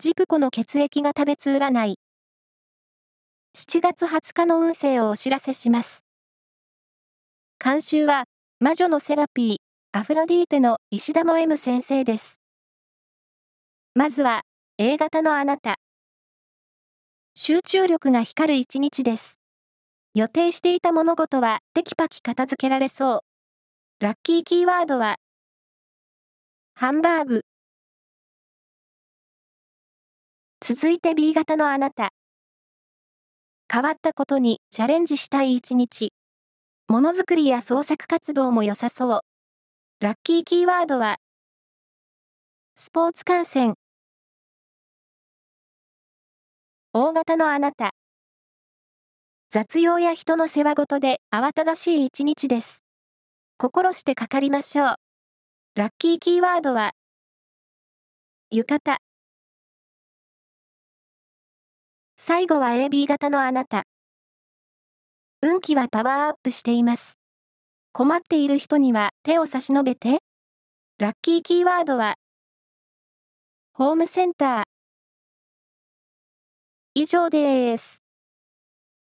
ジプコの血液が食べつ占い。7月20日の運勢をお知らせします。監修は、魔女のセラピー、アフロディーテの石田も M 先生です。まずは、A 型のあなた。集中力が光る一日です。予定していた物事はテキパキ片付けられそう。ラッキーキーワードは、ハンバーグ。続いて B 型のあなた。変わったことにチャレンジしたい一日。ものづくりや創作活動も良さそう。ラッキーキーワードは、スポーツ観戦。大型のあなた。雑用や人の世話ごとで慌ただしい一日です。心してかかりましょう。ラッキーキーワードは、浴衣。最後は AB 型のあなた。運気はパワーアップしています。困っている人には手を差し伸べて。ラッキーキーワードは、ホームセンター。以上です。